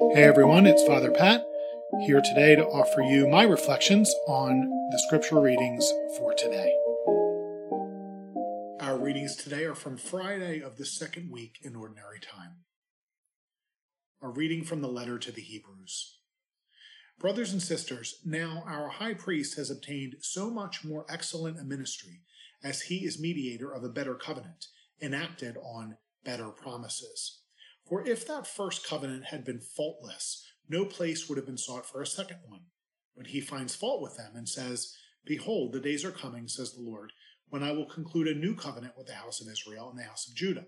Hey everyone, it's Father Pat here today to offer you my reflections on the scripture readings for today. Our readings today are from Friday of the second week in Ordinary Time. A reading from the letter to the Hebrews. Brothers and sisters, now our high priest has obtained so much more excellent a ministry as he is mediator of a better covenant, enacted on better promises. For if that first covenant had been faultless, no place would have been sought for a second one. But he finds fault with them and says, Behold, the days are coming, says the Lord, when I will conclude a new covenant with the house of Israel and the house of Judah.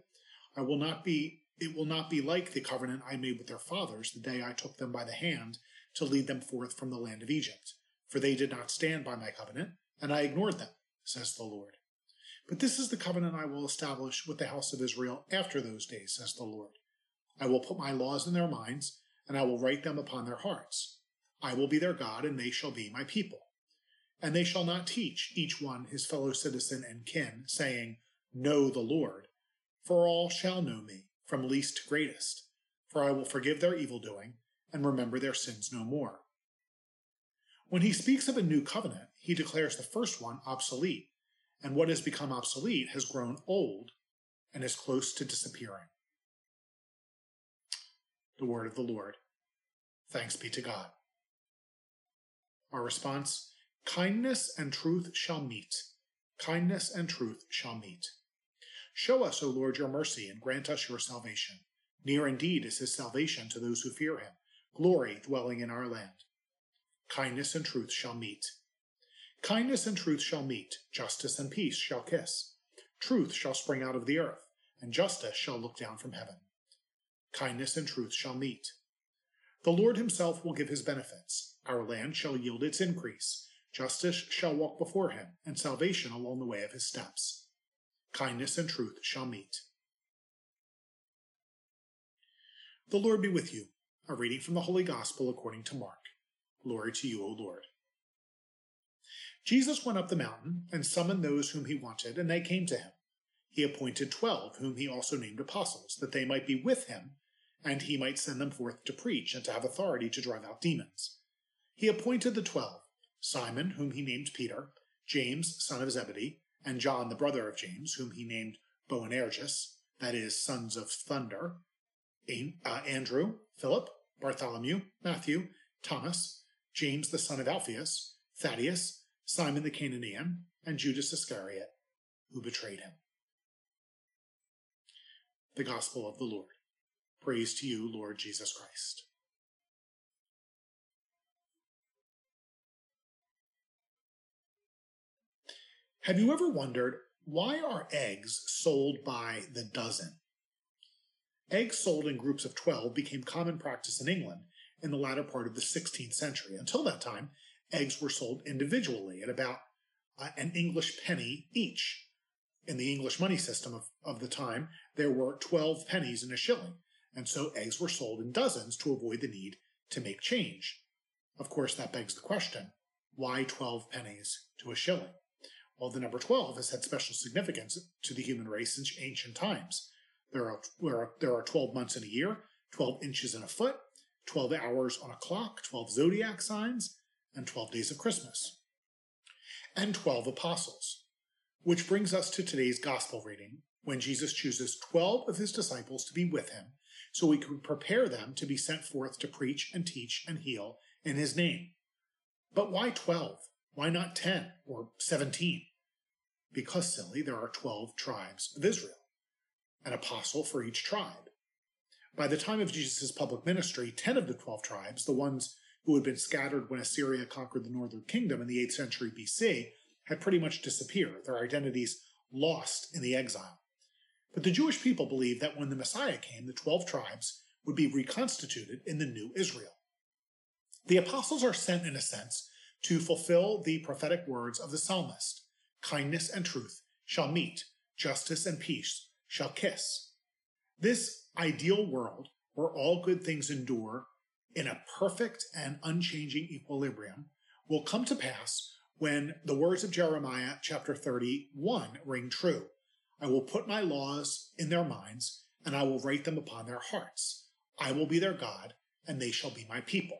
I will not be it will not be like the covenant I made with their fathers the day I took them by the hand to lead them forth from the land of Egypt. For they did not stand by my covenant, and I ignored them, says the Lord. But this is the covenant I will establish with the house of Israel after those days, says the Lord. I will put my laws in their minds, and I will write them upon their hearts. I will be their God, and they shall be my people. And they shall not teach each one his fellow citizen and kin, saying, Know the Lord, for all shall know me, from least to greatest. For I will forgive their evil doing, and remember their sins no more. When he speaks of a new covenant, he declares the first one obsolete, and what has become obsolete has grown old and is close to disappearing the word of the Lord. Thanks be to God. Our response Kindness and truth shall meet. Kindness and truth shall meet. Show us, O Lord, your mercy, and grant us your salvation. Near indeed is his salvation to those who fear him, glory dwelling in our land. Kindness and truth shall meet. Kindness and truth shall meet, justice and peace shall kiss. Truth shall spring out of the earth, and justice shall look down from heaven kindness and truth shall meet. The Lord himself will give his benefits. Our land shall yield its increase. Justice shall walk before him, and salvation along the way of his steps. Kindness and truth shall meet. The Lord be with you. A reading from the Holy Gospel according to Mark. Glory to you, O Lord. Jesus went up the mountain and summoned those whom he wanted, and they came to him. He appointed twelve, whom he also named apostles, that they might be with him and he might send them forth to preach and to have authority to drive out demons. He appointed the twelve Simon, whom he named Peter, James, son of Zebedee, and John, the brother of James, whom he named Boanerges, that is, sons of thunder, uh, Andrew, Philip, Bartholomew, Matthew, Thomas, James the son of Alphaeus, Thaddeus, Simon the Cananaean, and Judas Iscariot, who betrayed him. The Gospel of the Lord. Praise to you, Lord Jesus Christ. Have you ever wondered why are eggs sold by the dozen? Eggs sold in groups of 12 became common practice in England in the latter part of the 16th century. Until that time, eggs were sold individually at about uh, an English penny each. In the English money system of, of the time, there were 12 pennies in a shilling and so eggs were sold in dozens to avoid the need to make change. Of course, that begs the question why 12 pennies to a shilling? Well, the number 12 has had special significance to the human race since ancient times. There are, there are, there are 12 months in a year, 12 inches in a foot, 12 hours on a clock, 12 zodiac signs, and 12 days of Christmas. And 12 apostles. Which brings us to today's gospel reading, when Jesus chooses 12 of his disciples to be with him so we could prepare them to be sent forth to preach and teach and heal in his name. But why 12? Why not 10 or 17? Because, silly, there are 12 tribes of Israel, an apostle for each tribe. By the time of Jesus' public ministry, 10 of the 12 tribes, the ones who had been scattered when Assyria conquered the northern kingdom in the 8th century BC, had pretty much disappeared, their identities lost in the exile. But the Jewish people believed that when the Messiah came, the 12 tribes would be reconstituted in the new Israel. The apostles are sent, in a sense, to fulfill the prophetic words of the psalmist kindness and truth shall meet, justice and peace shall kiss. This ideal world, where all good things endure in a perfect and unchanging equilibrium, will come to pass when the words of Jeremiah chapter 31 ring true. I will put my laws in their minds, and I will write them upon their hearts. I will be their God, and they shall be my people.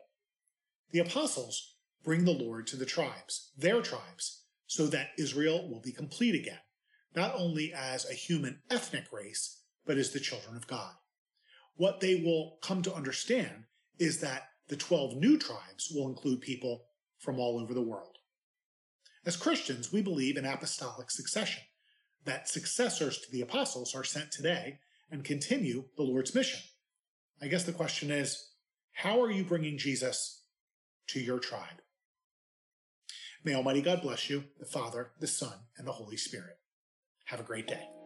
The apostles bring the Lord to the tribes, their tribes, so that Israel will be complete again, not only as a human ethnic race, but as the children of God. What they will come to understand is that the 12 new tribes will include people from all over the world. As Christians, we believe in apostolic succession, that successors to the apostles are sent today and continue the Lord's mission. I guess the question is how are you bringing Jesus to your tribe? May Almighty God bless you, the Father, the Son, and the Holy Spirit. Have a great day.